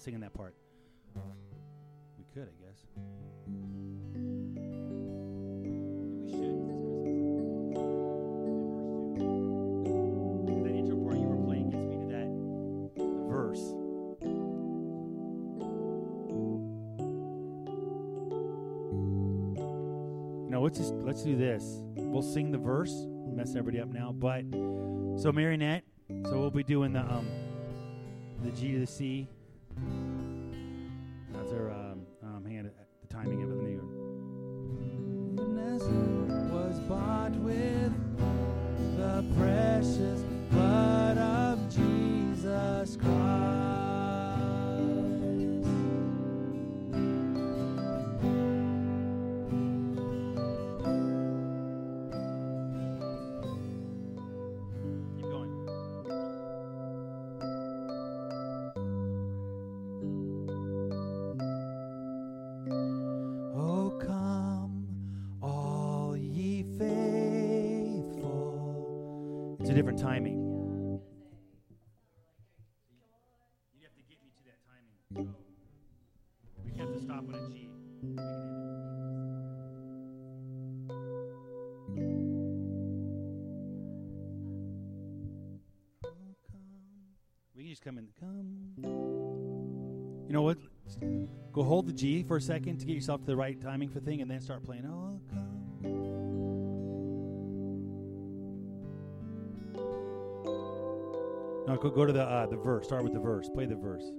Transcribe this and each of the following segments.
not singing that part. We could, I guess. We should. That intro part you were playing gets me to that verse. No, let's just let's do this. We'll sing the verse, mess everybody up now. But so marionette, so we'll be doing the um the G to the C. That's her um, um hang on, the timing of it. Let me was bought with the precious blood of Jesus Christ. So we have to stop on a G. We can just come in. Come. You know what? Go hold the G for a second to get yourself to the right timing for the thing, and then start playing. Oh, go go to the uh, the verse. Start with the verse. Play the verse.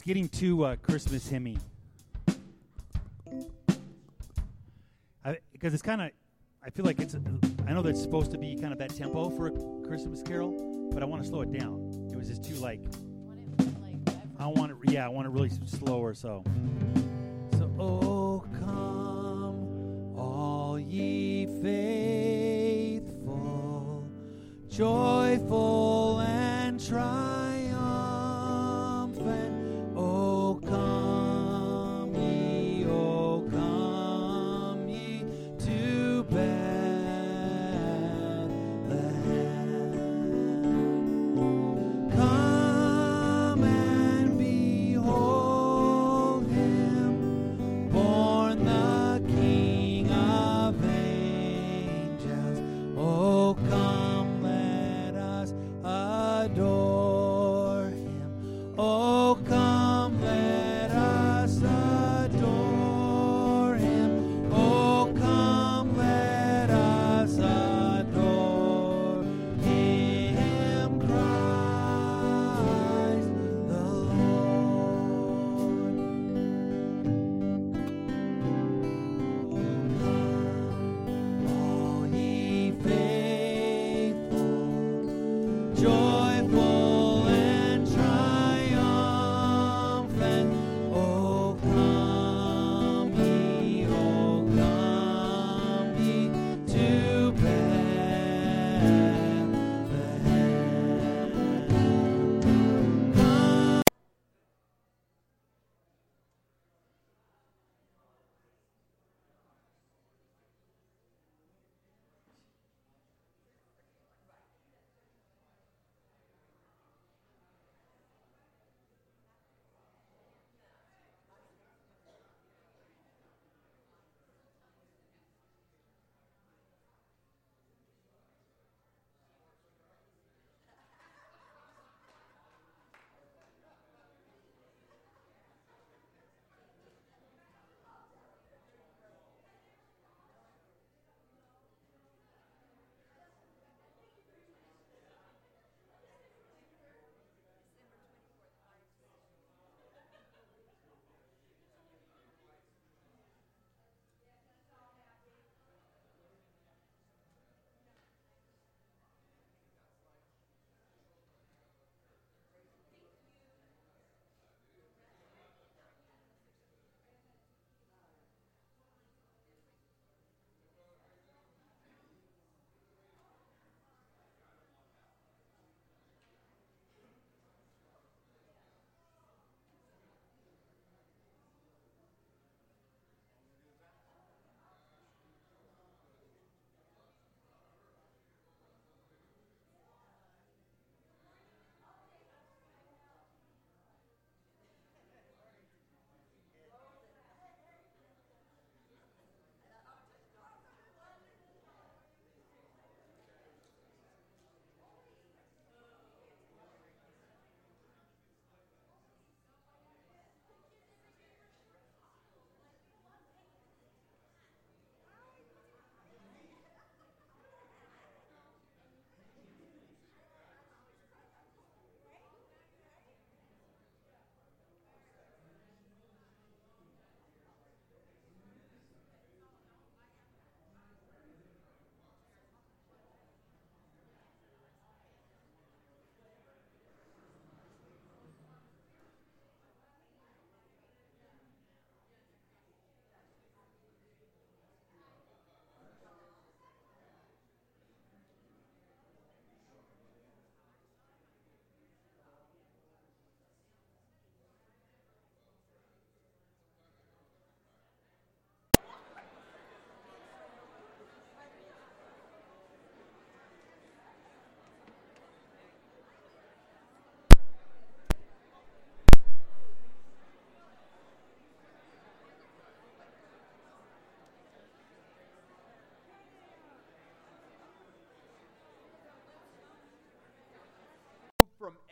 It's getting too uh, Christmas hymny. Because it's kind of, I feel like it's, I know that's supposed to be kind of that tempo for a Christmas carol, but I want to slow it down. It was just too like, I want it, yeah, I want it really slower, so. So, oh, come, all ye faithful, joyful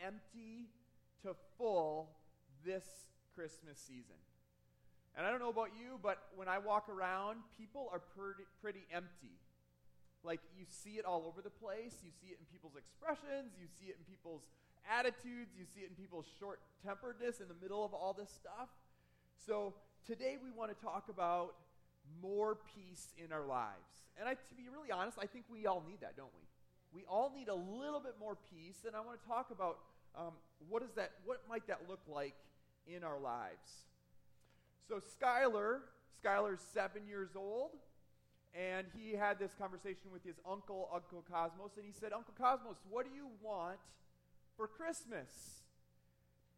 empty to full this Christmas season. And I don't know about you, but when I walk around, people are pretty, pretty empty. Like you see it all over the place. You see it in people's expressions. You see it in people's attitudes. You see it in people's short temperedness in the middle of all this stuff. So today we want to talk about more peace in our lives. And I, to be really honest, I think we all need that, don't we? We all need a little bit more peace, and I want to talk about um, what is that? What might that look like in our lives? So Skylar, Skylar's seven years old, and he had this conversation with his uncle, Uncle Cosmos, and he said, Uncle Cosmos, what do you want for Christmas?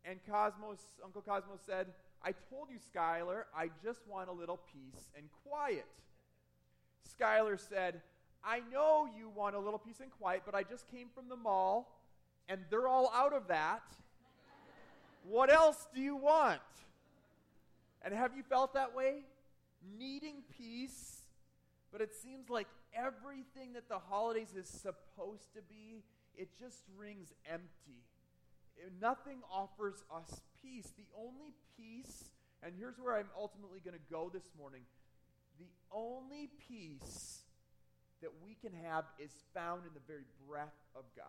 And Cosmos, Uncle Cosmos said, I told you, Skylar, I just want a little peace and quiet. Skylar said, I know you want a little peace and quiet, but I just came from the mall, and they're all out of that. what else do you want? And have you felt that way? Needing peace, but it seems like everything that the holidays is supposed to be, it just rings empty. Nothing offers us peace. The only peace, and here's where I'm ultimately going to go this morning the only peace that we can have is found in the very breath of God.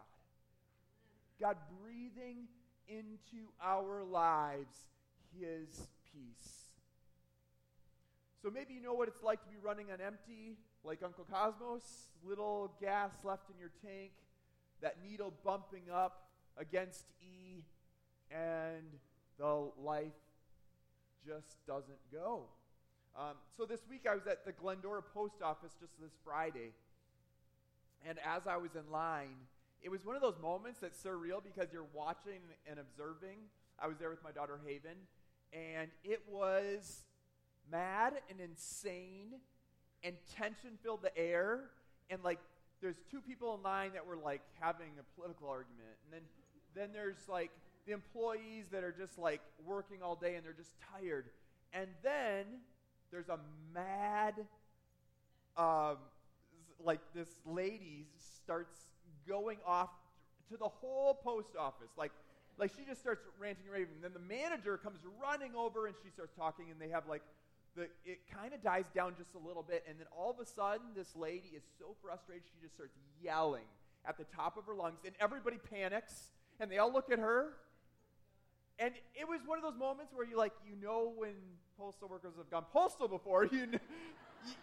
God breathing into our lives his peace. So maybe you know what it's like to be running on empty, like Uncle Cosmos, little gas left in your tank, that needle bumping up against E, and the life just doesn't go. Um, so this week I was at the Glendora post office just this Friday. And as I was in line, it was one of those moments that's surreal because you're watching and observing. I was there with my daughter Haven, and it was mad and insane, and tension filled the air. And like, there's two people in line that were like having a political argument, and then then there's like the employees that are just like working all day and they're just tired, and then there's a mad, um, like this lady starts going off to the whole post office, like, like she just starts ranting and raving. Then the manager comes running over and she starts talking, and they have like the it kind of dies down just a little bit, and then all of a sudden, this lady is so frustrated she just starts yelling at the top of her lungs, and everybody panics, and they all look at her. And it was one of those moments where you like you know when postal workers have gone postal before. You, know, you,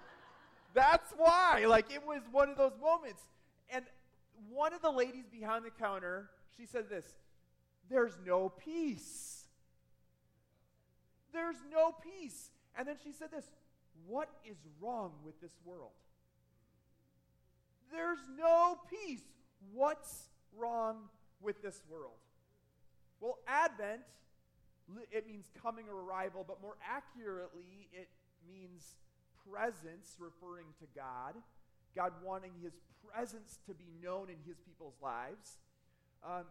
that's why. Like it was one of those moments. And one of the ladies behind the counter, she said this: "There's no peace. There's no peace." And then she said this: "What is wrong with this world? There's no peace. What's wrong with this world?" Well, Advent it means coming or arrival, but more accurately, it means presence, referring to God. God wanting his presence to be known in his people's lives. Um,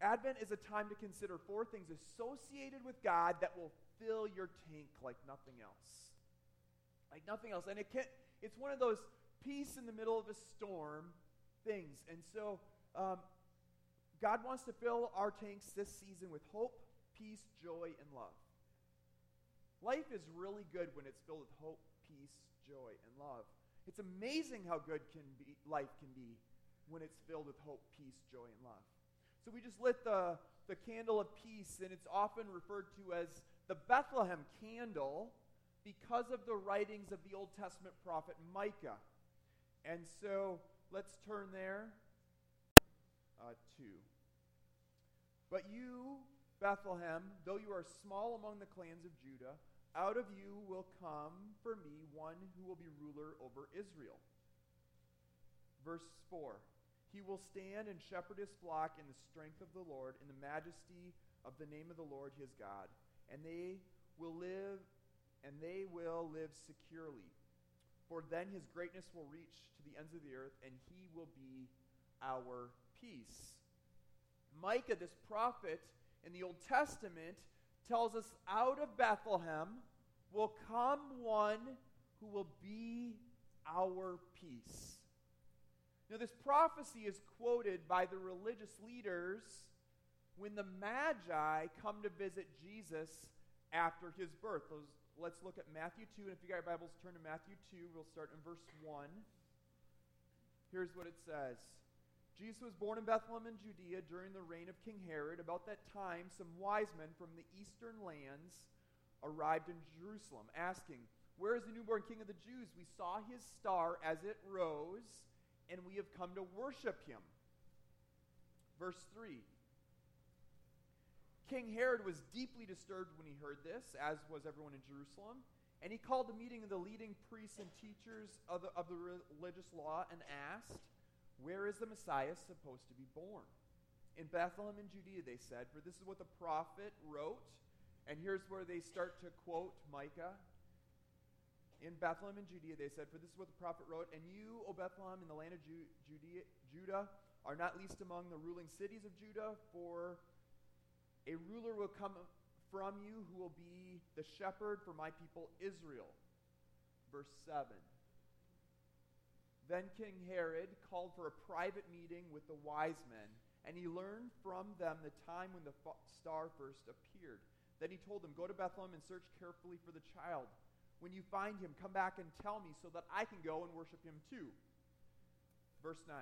Advent is a time to consider four things associated with God that will fill your tank like nothing else. Like nothing else. And it can, it's one of those peace in the middle of a storm things. And so um, God wants to fill our tanks this season with hope, peace, joy, and love. Life is really good when it's filled with hope, peace, joy, and love. It's amazing how good can be, life can be when it's filled with hope, peace, joy, and love. So we just lit the, the candle of peace, and it's often referred to as the Bethlehem candle because of the writings of the Old Testament prophet Micah. And so let's turn there uh, to. But you, Bethlehem, though you are small among the clans of Judah, out of you will come for me one who will be ruler over Israel. Verse 4 He will stand and shepherd his flock in the strength of the Lord, in the majesty of the name of the Lord his God. And they will live, and they will live securely. For then his greatness will reach to the ends of the earth, and he will be our peace. Micah, this prophet, in the Old Testament tells us out of Bethlehem will come one who will be our peace. Now, this prophecy is quoted by the religious leaders when the Magi come to visit Jesus after his birth. Let's look at Matthew 2. And if you got your Bibles, turn to Matthew 2. We'll start in verse 1. Here's what it says Jesus was born in Bethlehem in Judea during the reign of King Herod. About that time, some wise men from the eastern lands arrived in Jerusalem, asking, Where is the newborn king of the Jews? We saw his star as it rose, and we have come to worship him. Verse 3 King Herod was deeply disturbed when he heard this, as was everyone in Jerusalem. And he called a meeting of the leading priests and teachers of the, of the religious law and asked, Where is the Messiah supposed to be born? In Bethlehem in Judea, they said, for this is what the prophet wrote. And here's where they start to quote Micah. In Bethlehem in Judea, they said, For this is what the prophet wrote, And you, O Bethlehem, in the land of Ju- Judea, Judah, are not least among the ruling cities of Judah, for a ruler will come from you who will be the shepherd for my people Israel. Verse 7. Then King Herod called for a private meeting with the wise men, and he learned from them the time when the star first appeared. Then he told them, Go to Bethlehem and search carefully for the child. When you find him, come back and tell me so that I can go and worship him too. Verse 9.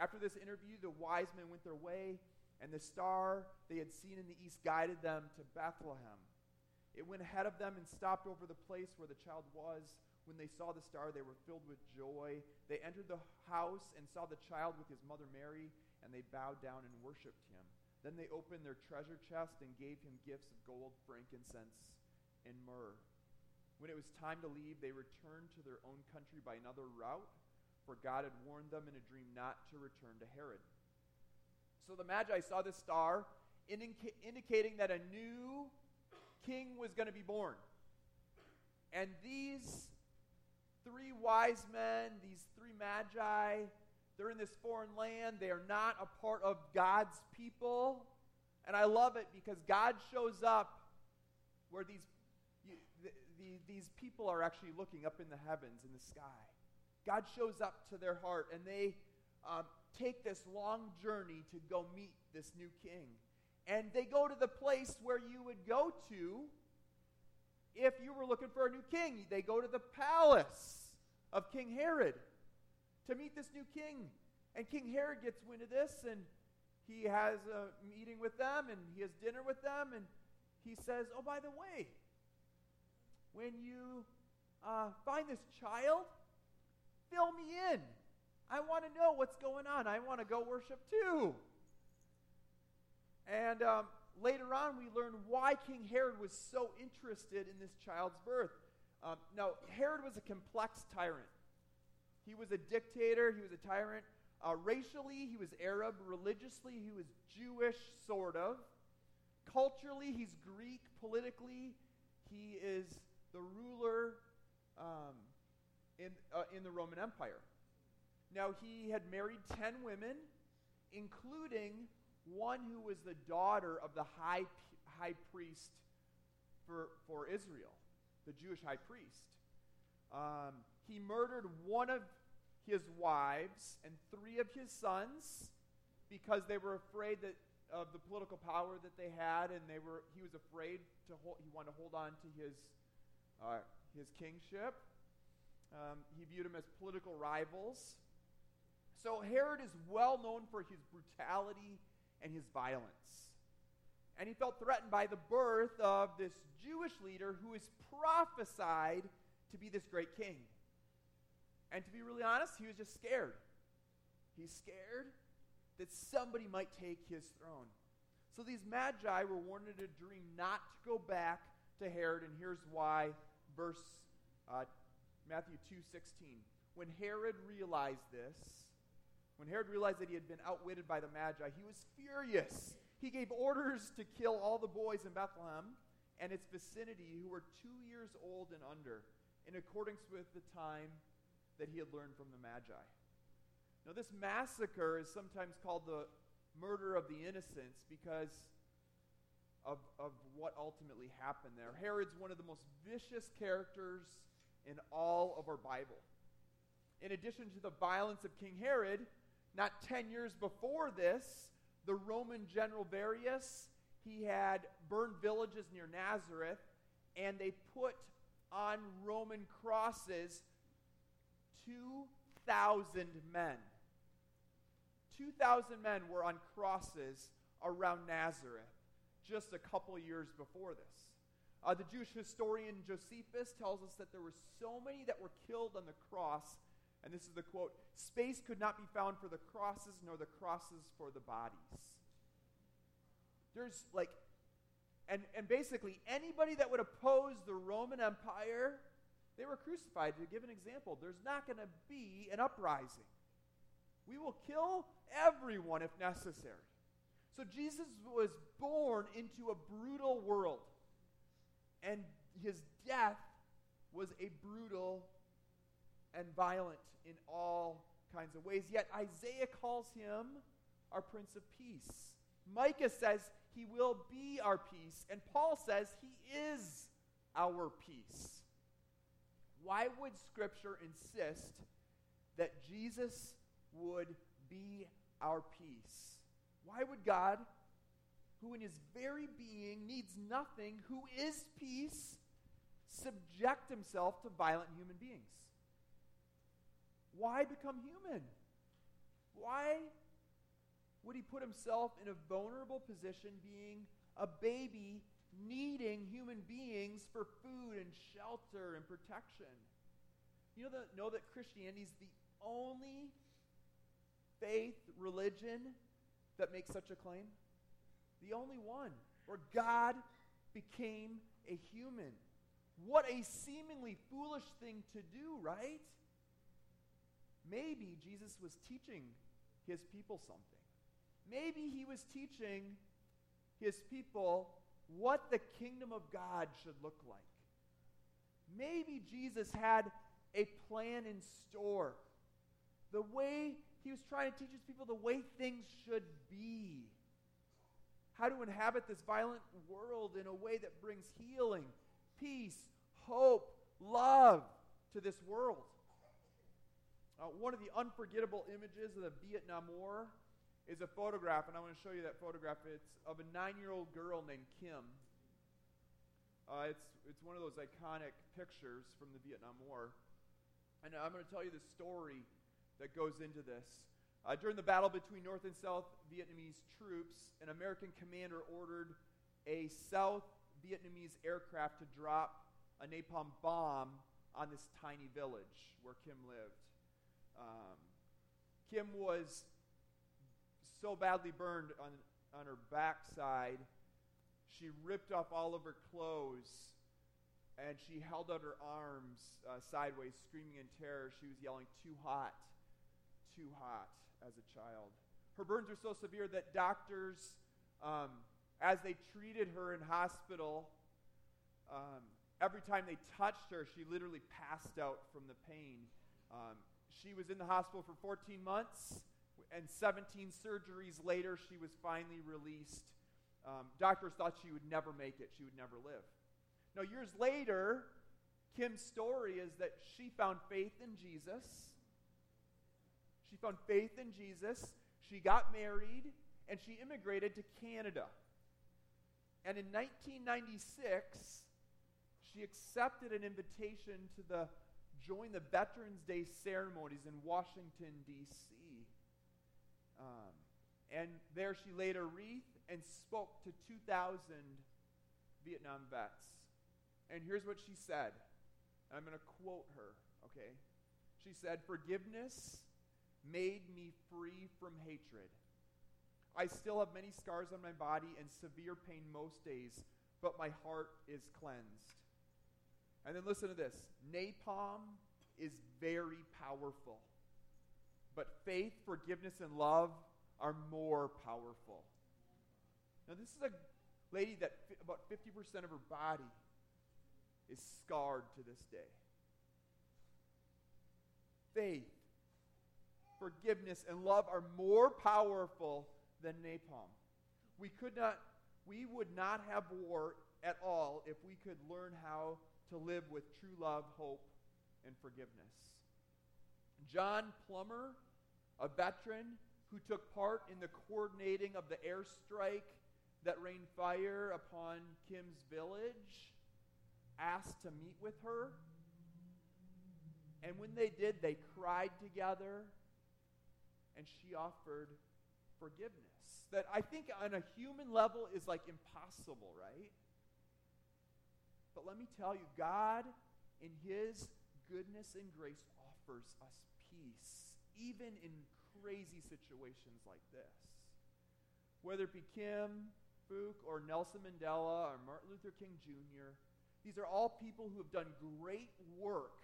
After this interview, the wise men went their way and the star they had seen in the east guided them to Bethlehem. It went ahead of them and stopped over the place where the child was. When they saw the star, they were filled with joy. They entered the house and saw the child with his mother Mary, and they bowed down and worshiped him. Then they opened their treasure chest and gave him gifts of gold, frankincense, and myrrh. When it was time to leave, they returned to their own country by another route, for God had warned them in a dream not to return to Herod. So the Magi saw this star, indica- indicating that a new king was going to be born. And these three wise men, these three magi, they're in this foreign land. They are not a part of God's people. And I love it because God shows up where these, the, the, these people are actually looking up in the heavens, in the sky. God shows up to their heart, and they um, take this long journey to go meet this new king. And they go to the place where you would go to if you were looking for a new king. They go to the palace of King Herod to meet this new king. And King Herod gets wind of this, and he has a meeting with them, and he has dinner with them, and he says, Oh, by the way, when you uh, find this child, fill me in. I want to know what's going on. I want to go worship too. And um, later on, we learn why King Herod was so interested in this child's birth. Um, now, Herod was a complex tyrant. He was a dictator, he was a tyrant. Uh, racially, he was Arab. Religiously, he was Jewish, sort of. Culturally, he's Greek. Politically, he is the ruler um, in, uh, in the Roman Empire. Now, he had married 10 women, including one who was the daughter of the high, high priest for, for Israel, the Jewish high priest. Um, he murdered one of his wives and three of his sons because they were afraid that of the political power that they had, and they were, he was afraid to hold, he wanted to hold on to his, uh, his kingship. Um, he viewed them as political rivals. So Herod is well known for his brutality and his violence. And he felt threatened by the birth of this Jewish leader who is prophesied to be this great king. And to be really honest, he was just scared. He's scared that somebody might take his throne. So these magi were warned in a dream not to go back to Herod, and here's why. Verse uh, Matthew 2:16. When Herod realized this, when Herod realized that he had been outwitted by the Magi, he was furious. He gave orders to kill all the boys in Bethlehem and its vicinity who were two years old and under, in accordance with the time that he had learned from the Magi. Now, this massacre is sometimes called the murder of the innocents because of, of what ultimately happened there. Herod's one of the most vicious characters in all of our Bible. In addition to the violence of King Herod, not 10 years before this, the Roman general Varus, he had burned villages near Nazareth, and they put on Roman crosses 2,000 men. 2,000 men were on crosses around Nazareth just a couple years before this. Uh, the Jewish historian Josephus tells us that there were so many that were killed on the cross, and this is the quote space could not be found for the crosses, nor the crosses for the bodies. There's like, and, and basically anybody that would oppose the Roman Empire, they were crucified. To give an example, there's not going to be an uprising. We will kill everyone if necessary. So Jesus was born into a brutal world, and his death was a brutal and violent in all kinds of ways. Yet Isaiah calls him our Prince of Peace. Micah says he will be our peace, and Paul says he is our peace. Why would Scripture insist that Jesus would be our peace? Why would God, who in his very being needs nothing, who is peace, subject himself to violent human beings? Why become human? Why would he put himself in a vulnerable position, being a baby, needing human beings for food and shelter and protection? You know that, know that Christianity is the only faith, religion that makes such a claim? The only one where God became a human. What a seemingly foolish thing to do, right? Maybe Jesus was teaching his people something. Maybe he was teaching his people what the kingdom of God should look like. Maybe Jesus had a plan in store. The way he was trying to teach his people the way things should be. How to inhabit this violent world in a way that brings healing, peace, hope, love to this world. Uh, one of the unforgettable images of the Vietnam War is a photograph, and I want to show you that photograph. It's of a nine year old girl named Kim. Uh, it's, it's one of those iconic pictures from the Vietnam War. And I'm going to tell you the story that goes into this. Uh, during the battle between North and South Vietnamese troops, an American commander ordered a South Vietnamese aircraft to drop a napalm bomb on this tiny village where Kim lived. Um, Kim was so badly burned on, on her backside, she ripped off all of her clothes and she held out her arms uh, sideways, screaming in terror. She was yelling, Too hot, too hot, as a child. Her burns were so severe that doctors, um, as they treated her in hospital, um, every time they touched her, she literally passed out from the pain. Um, she was in the hospital for 14 months and 17 surgeries later, she was finally released. Um, doctors thought she would never make it, she would never live. Now, years later, Kim's story is that she found faith in Jesus. She found faith in Jesus. She got married, and she immigrated to Canada. And in 1996, she accepted an invitation to the join the Veterans Day ceremonies in Washington, D.C. Um, and there she laid a wreath and spoke to 2,000 Vietnam vets. And here's what she said. I'm going to quote her, okay? She said, Forgiveness made me free from hatred. I still have many scars on my body and severe pain most days, but my heart is cleansed. And then listen to this napalm is very powerful. But faith, forgiveness, and love are more powerful. Now, this is a lady that fi- about 50% of her body is scarred to this day. Faith, forgiveness, and love are more powerful than napalm. We could not, we would not have war at all if we could learn how to live with true love, hope, and forgiveness. John Plummer, a veteran who took part in the coordinating of the airstrike that rained fire upon Kim's village, asked to meet with her. And when they did, they cried together, and she offered forgiveness. That I think on a human level is like impossible, right? But let me tell you, God, in His goodness and grace, offers us peace, even in crazy situations like this. Whether it be Kim Phuc or Nelson Mandela or Martin Luther King Jr., these are all people who have done great work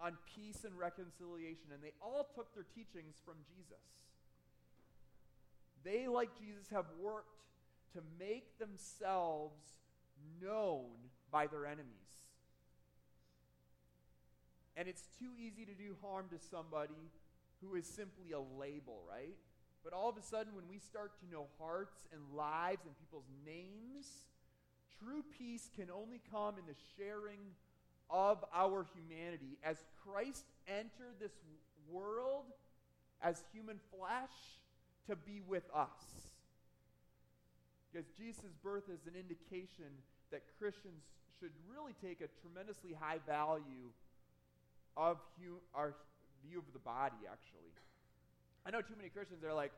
on peace and reconciliation, and they all took their teachings from Jesus. They, like Jesus, have worked to make themselves known by their enemies. And it's too easy to do harm to somebody who is simply a label, right? But all of a sudden, when we start to know hearts and lives and people's names, true peace can only come in the sharing of our humanity. As Christ entered this world as human flesh to be with us. Because Jesus' birth is an indication that Christians should really take a tremendously high value of our view of the body, actually. I know too many Christians are like,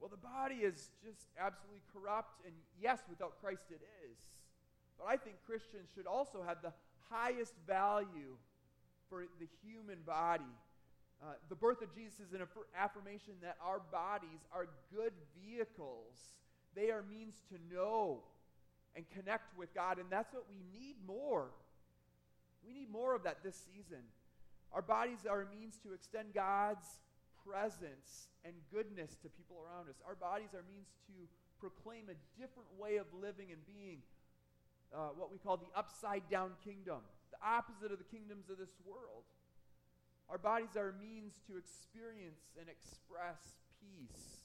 well, the body is just absolutely corrupt, and yes, without Christ it is. But I think Christians should also have the highest value for the human body. Uh, the birth of Jesus is an aff- affirmation that our bodies are good vehicles. They are means to know and connect with God, and that's what we need more. We need more of that this season. Our bodies are a means to extend God's presence and goodness to people around us. Our bodies are means to proclaim a different way of living and being, uh, what we call the upside down kingdom, the opposite of the kingdoms of this world. Our bodies are a means to experience and express peace.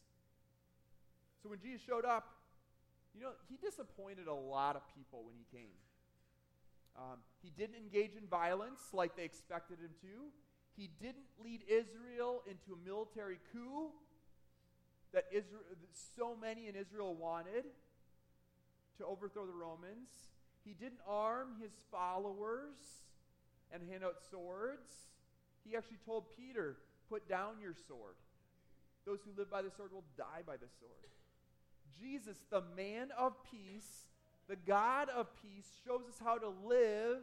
So when Jesus showed up, you know, he disappointed a lot of people when he came. Um, he didn't engage in violence like they expected him to. He didn't lead Israel into a military coup that Israel, so many in Israel wanted to overthrow the Romans. He didn't arm his followers and hand out swords. He actually told Peter, Put down your sword. Those who live by the sword will die by the sword. Jesus, the man of peace, the God of peace, shows us how to live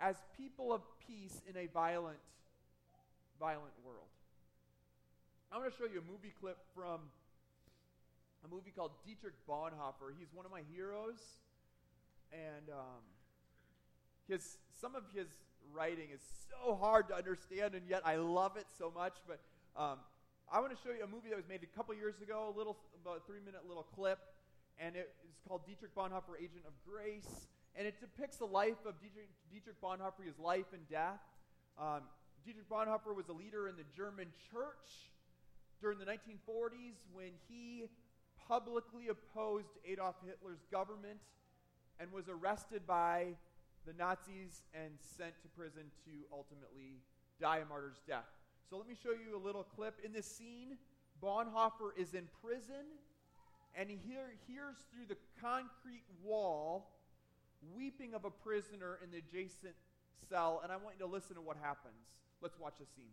as people of peace in a violent, violent world. I'm going to show you a movie clip from a movie called Dietrich Bonhoeffer. He's one of my heroes, and um, his some of his writing is so hard to understand, and yet I love it so much. But um, I want to show you a movie that was made a couple years ago, a little about a three minute little clip, and it is called Dietrich Bonhoeffer, Agent of Grace, and it depicts the life of Dietrich, Dietrich Bonhoeffer, his life and death. Um, Dietrich Bonhoeffer was a leader in the German church during the 1940s when he publicly opposed Adolf Hitler's government and was arrested by the Nazis and sent to prison to ultimately die a martyr's death. So let me show you a little clip. In this scene, Bonhoeffer is in prison and he hear, hears through the concrete wall weeping of a prisoner in the adjacent cell, and I want you to listen to what happens. Let's watch the scene.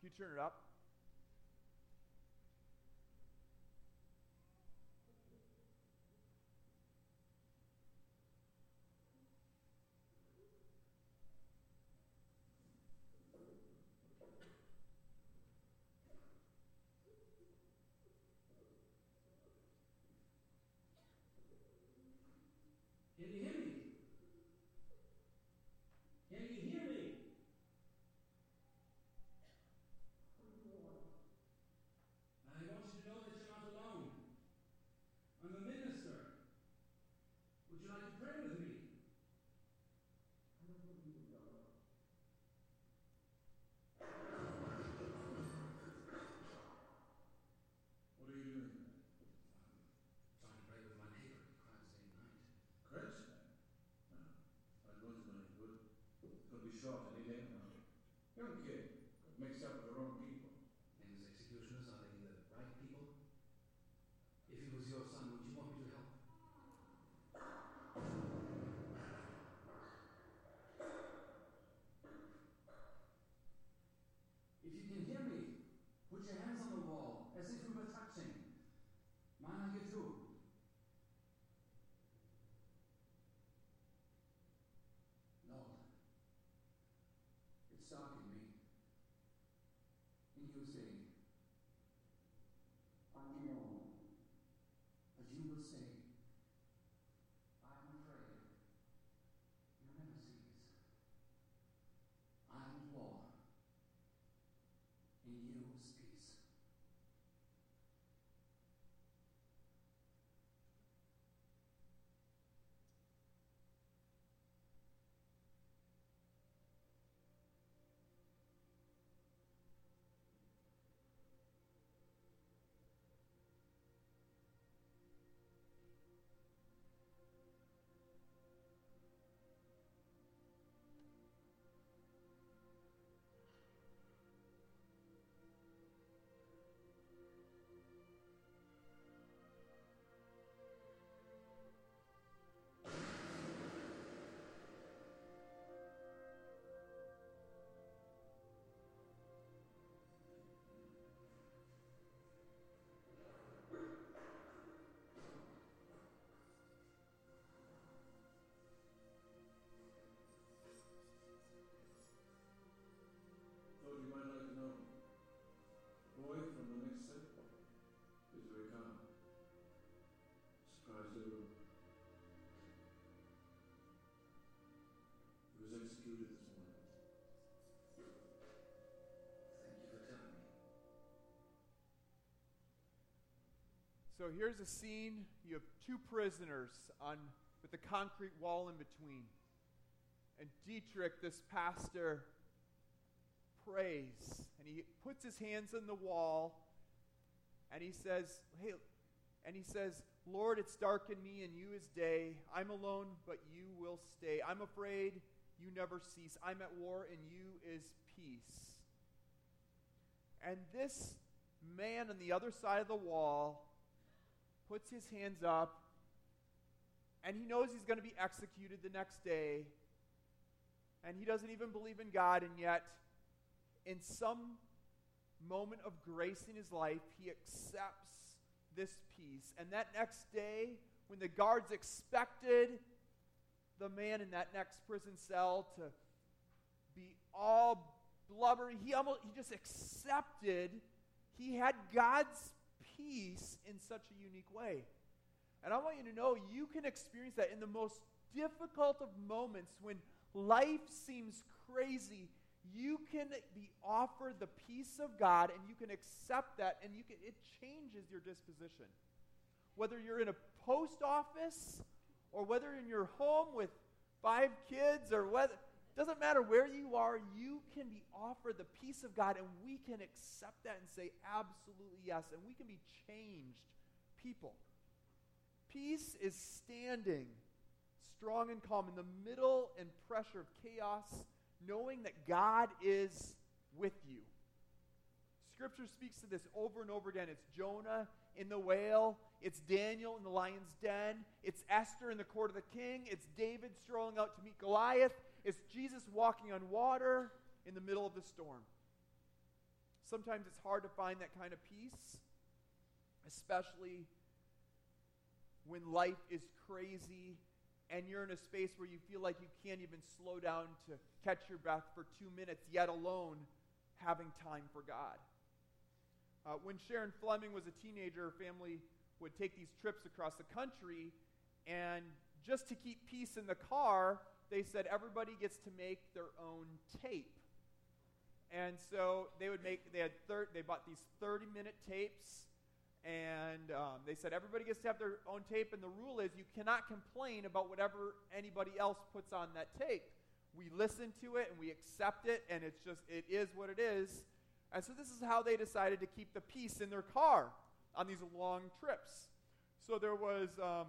Can you turn it up? So here's a scene. You have two prisoners on with a concrete wall in between. And Dietrich, this pastor, prays and he puts his hands on the wall and he says, Hey, and he says, Lord, it's dark in me and you is day. I'm alone, but you will stay. I'm afraid, you never cease. I'm at war and you is peace. And this man on the other side of the wall puts his hands up and he knows he's going to be executed the next day. And he doesn't even believe in God, and yet in some moment of grace in his life, he accepts this peace. And that next day, when the guards expected the man in that next prison cell to be all blubbery, he almost he just accepted he had God's peace in such a unique way. And I want you to know you can experience that in the most difficult of moments when life seems crazy you can be offered the peace of God and you can accept that and you can it changes your disposition. Whether you're in a post office or whether in your home with five kids or whether doesn't matter where you are, you can be offered the peace of God and we can accept that and say absolutely yes and we can be changed people. Peace is standing strong and calm in the middle and pressure of chaos knowing that God is with you. Scripture speaks to this over and over again. It's Jonah in the whale, it's Daniel in the lion's den, it's Esther in the court of the king, it's David strolling out to meet Goliath, it's Jesus walking on water in the middle of the storm. Sometimes it's hard to find that kind of peace, especially when life is crazy and you're in a space where you feel like you can't even slow down to catch your breath for two minutes, yet alone having time for God. Uh, when Sharon Fleming was a teenager, her family would take these trips across the country, and just to keep peace in the car, they said everybody gets to make their own tape. And so they would make, they had thir- they bought these 30 minute tapes and um, they said everybody gets to have their own tape, and the rule is you cannot complain about whatever anybody else puts on that tape. We listen to it and we accept it, and it's just, it is what it is. And so this is how they decided to keep the peace in their car on these long trips. So there was um,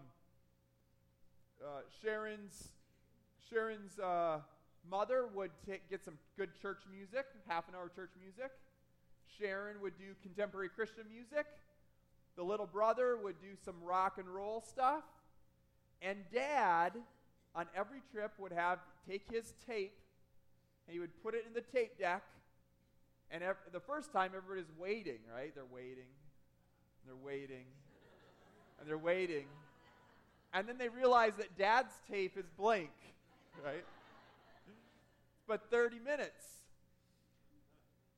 uh, Sharon's, Sharon's uh, mother would get some good church music, half an hour church music. Sharon would do contemporary Christian music. The little brother would do some rock and roll stuff. And dad, on every trip, would have take his tape and he would put it in the tape deck. And ev- the first time, everybody's waiting, right? They're waiting. They're waiting. and they're waiting. And then they realize that dad's tape is blank, right? but 30 minutes.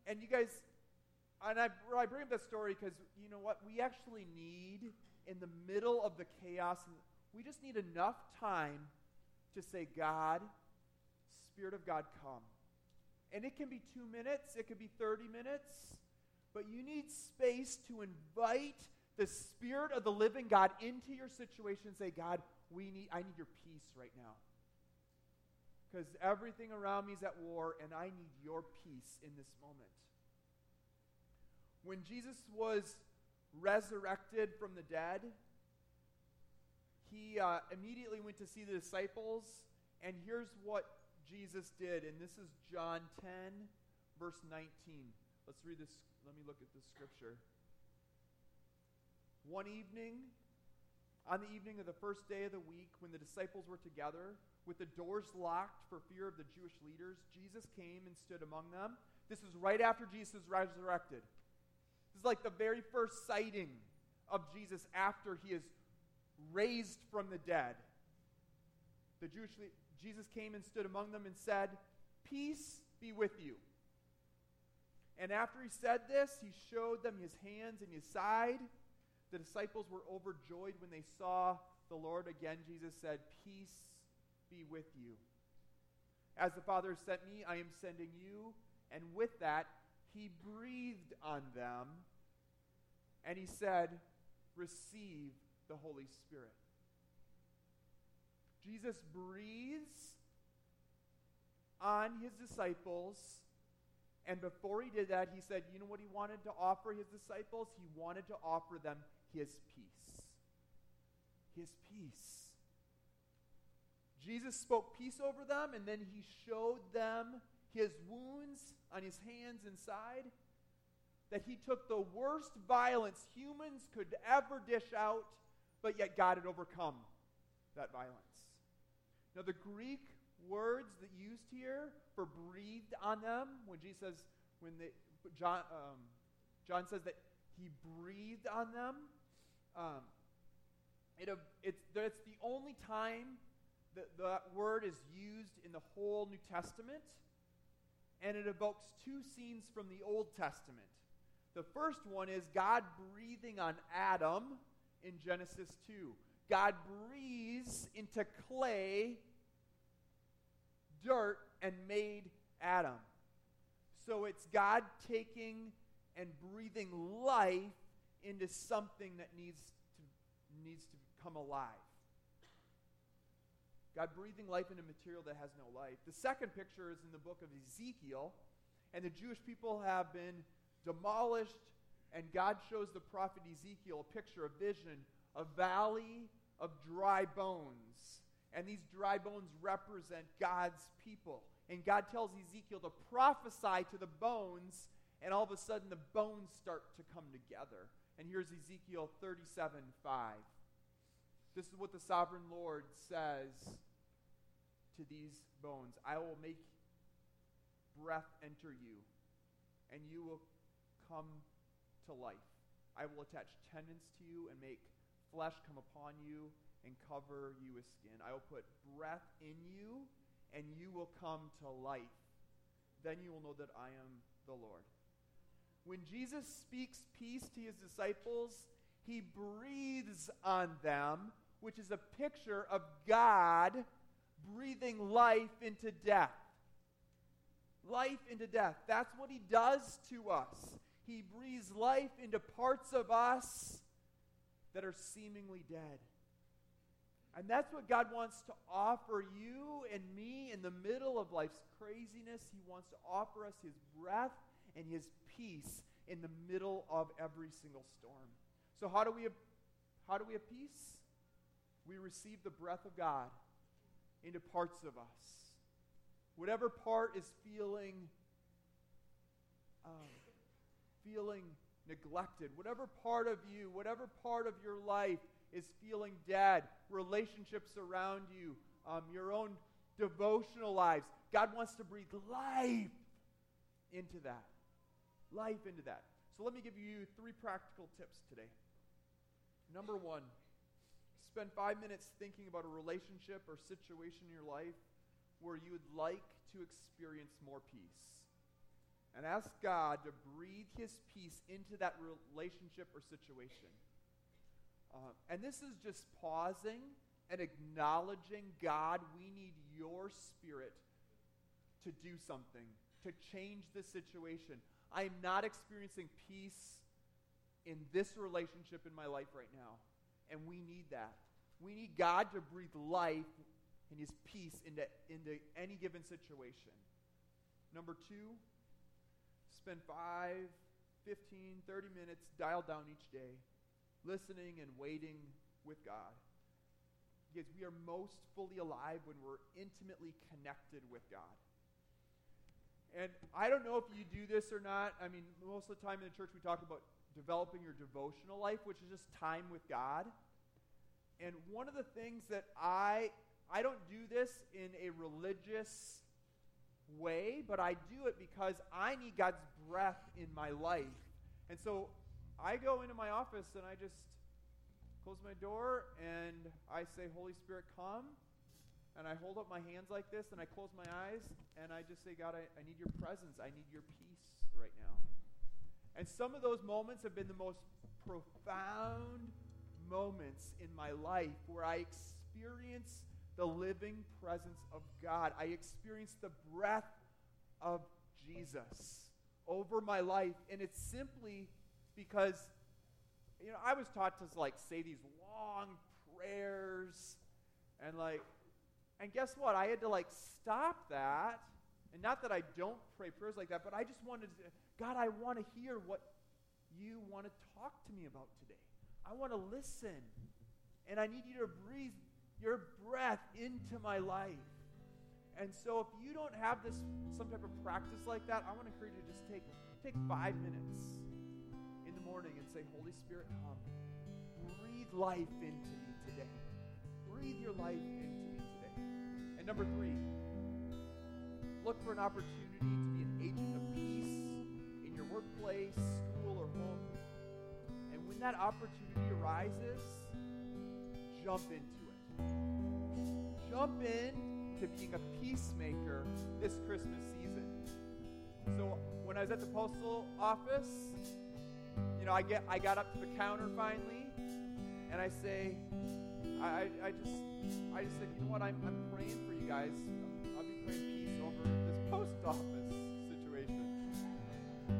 And you guys, and I, I bring up that story because you know what? We actually need, in the middle of the chaos, we just need enough time to say, God, Spirit of God, come. And it can be two minutes, it could be 30 minutes, but you need space to invite the Spirit of the living God into your situation and say, God, we need, I need your peace right now. Because everything around me is at war, and I need your peace in this moment. When Jesus was resurrected from the dead, he uh, immediately went to see the disciples, and here's what Jesus did. And this is John 10, verse 19. Let's read this. Let me look at this scripture. One evening, on the evening of the first day of the week, when the disciples were together, with the doors locked for fear of the Jewish leaders, Jesus came and stood among them. This is right after Jesus resurrected. This is like the very first sighting of Jesus after he is raised from the dead. The Jewish Jesus came and stood among them and said, "Peace be with you." And after he said this, he showed them his hands and his side. The disciples were overjoyed when they saw the Lord. Again, Jesus said, Peace be with you. As the Father sent me, I am sending you. And with that, he breathed on them and he said, Receive the Holy Spirit. Jesus breathes on his disciples. And before he did that, he said, You know what he wanted to offer his disciples? He wanted to offer them his peace. His peace. Jesus spoke peace over them, and then he showed them his wounds on his hands and side. That he took the worst violence humans could ever dish out, but yet God had overcome that violence. Now, the Greek words that used here for breathed on them, when Jesus says, when they, John, um, John says that he breathed on them, um, it, it's, it's the only time that that word is used in the whole New Testament, and it evokes two scenes from the Old Testament. The first one is God breathing on Adam in Genesis 2. God breathes into clay, dirt, and made Adam. So it's God taking and breathing life into something that needs to, needs to come alive. God breathing life into material that has no life. The second picture is in the book of Ezekiel, and the Jewish people have been demolished, and God shows the prophet Ezekiel a picture, a vision, a valley of dry bones. And these dry bones represent God's people. And God tells Ezekiel to prophesy to the bones, and all of a sudden the bones start to come together. And here's Ezekiel 37 5. This is what the sovereign Lord says to these bones I will make breath enter you, and you will come to life. I will attach tendons to you and make flesh come upon you and cover you with skin. I will put breath in you, and you will come to life. Then you will know that I am the Lord. When Jesus speaks peace to his disciples, he breathes on them, which is a picture of God breathing life into death. Life into death. That's what he does to us. He breathes life into parts of us that are seemingly dead. And that's what God wants to offer you and me in the middle of life's craziness. He wants to offer us His breath and His peace in the middle of every single storm. So, how do we how do we have peace? We receive the breath of God into parts of us. Whatever part is feeling, um, feeling neglected, whatever part of you, whatever part of your life is feeling dead, relationships around you, um, your own devotional lives, God wants to breathe life into that. Life into that. So let me give you three practical tips today. Number one, spend five minutes thinking about a relationship or situation in your life where you would like to experience more peace. And ask God to breathe His peace into that relationship or situation. Uh, and this is just pausing and acknowledging God, we need your spirit to do something, to change this situation. I am not experiencing peace in this relationship in my life right now. And we need that. We need God to breathe life and his peace into, into any given situation. Number two, spend 5, 15, 30 minutes dialed down each day, listening and waiting with God. Because we are most fully alive when we're intimately connected with God. And I don't know if you do this or not. I mean, most of the time in the church we talk about developing your devotional life, which is just time with God. And one of the things that I I don't do this in a religious way, but I do it because I need God's breath in my life. And so I go into my office and I just close my door and I say, Holy Spirit, come. And I hold up my hands like this and I close my eyes and I just say, God, I, I need your presence. I need your peace right now. And some of those moments have been the most profound moments in my life where I experience the living presence of God. I experience the breath of Jesus over my life. And it's simply because, you know, I was taught to like say these long prayers and like, and guess what? I had to like stop that. And not that I don't pray prayers like that, but I just wanted to, God, I want to hear what you want to talk to me about today. I want to listen. And I need you to breathe your breath into my life. And so if you don't have this some type of practice like that, I want to encourage you to just take take five minutes in the morning and say, Holy Spirit, come. Breathe life into me today. Breathe your life into me today. And number three, look for an opportunity to be an agent of peace in your workplace, school, or home. And when that opportunity arises, jump into Jump in to being a peacemaker this Christmas season. So when I was at the postal office, you know, I get I got up to the counter finally, and I say, I, I just I just said, you know what, I'm, I'm praying for you guys. I'll be praying peace over this post office situation.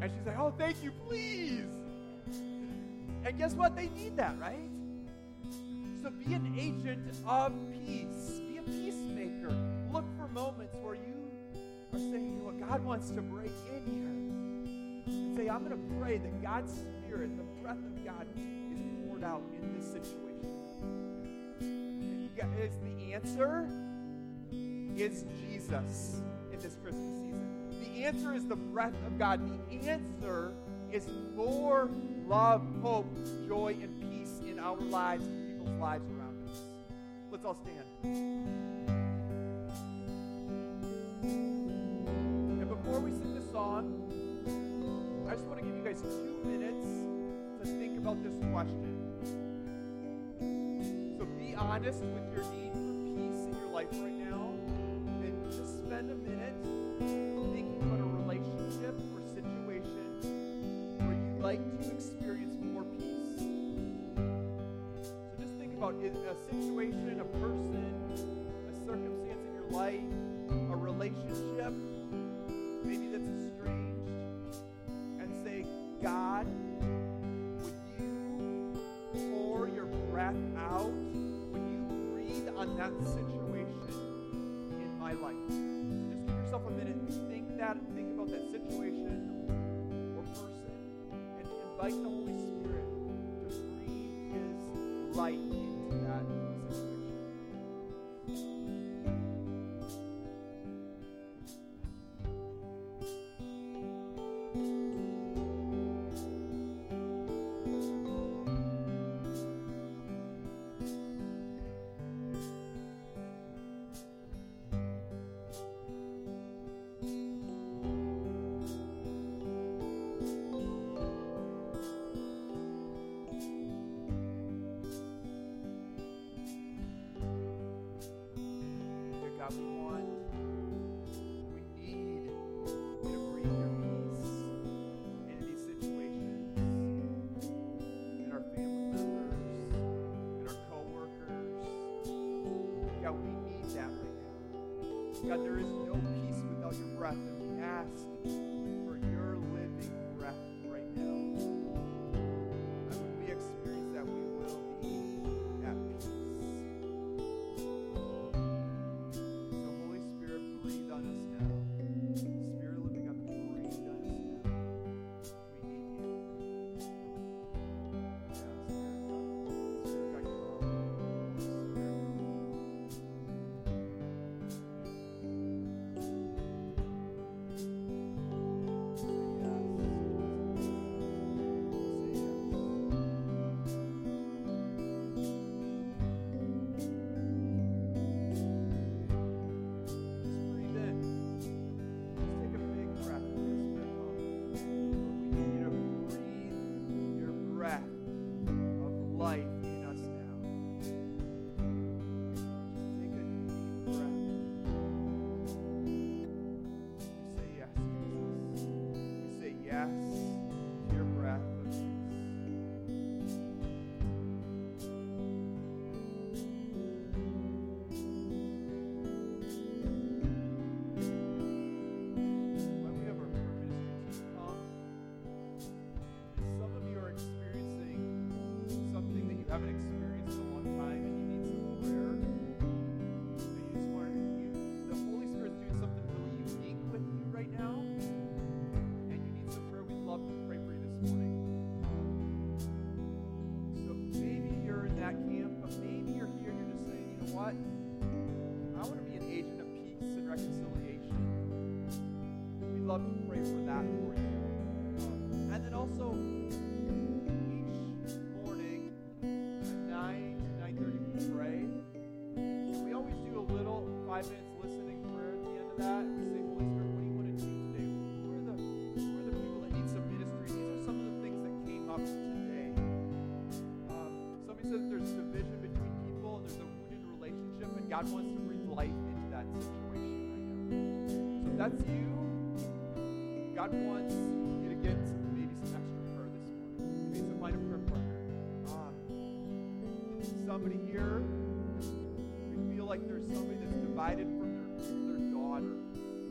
And she's like, oh, thank you, please. And guess what? They need that, right? So be an agent of peace. Be a peacemaker. Look for moments where you are saying, you know God wants to break in here. And say, I'm going to pray that God's Spirit, the breath of God, is poured out in this situation. Is the answer is Jesus in this Christmas season. The answer is the breath of God. The answer is more love, hope, joy, and peace in our lives people's lives around us. Let's all stand. And before we sing the song, I just want to give you guys two minutes to think about this question. So be honest with your need for peace in your life right now, and just spend a minute thinking about a relationship or situation where you'd like to experience about a situation, a person, a circumstance in your life, a relationship, maybe that's estranged, and say, God, would you pour your breath out? Would you breathe on that situation in my life? Just give yourself a minute and think that, think about that situation or person, and invite the Holy Spirit to breathe His light God, there is for that for you. Um, and then also each morning at 9 to 9.30 we pray. And we always do a little five minutes listening prayer at the end of that. And we say, Holy Spirit, what do you want to do today? Who are the, who are the people that need some ministry? These are some of the things that came up today. Um, somebody said that there's division between people and there's a wounded relationship and God wants to breathe life into that situation right now. So that's you. God wants you to get maybe some extra prayer this morning. Maybe some light of prayer partner. Um, ah. somebody here, we feel like there's somebody that's divided from their, their daughter.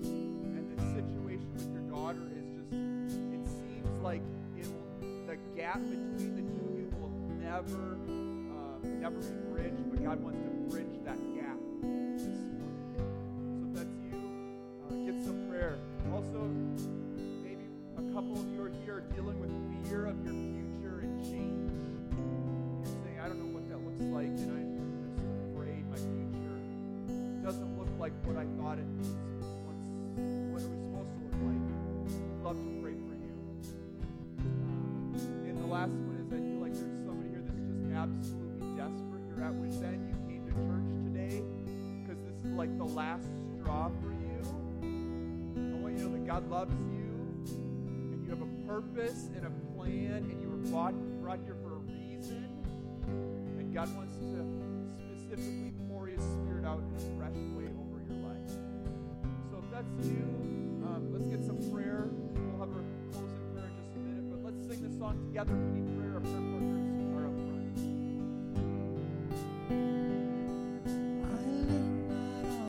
And the situation with your daughter is just, it seems like it the gap between the two of you will never, um, never be blessé.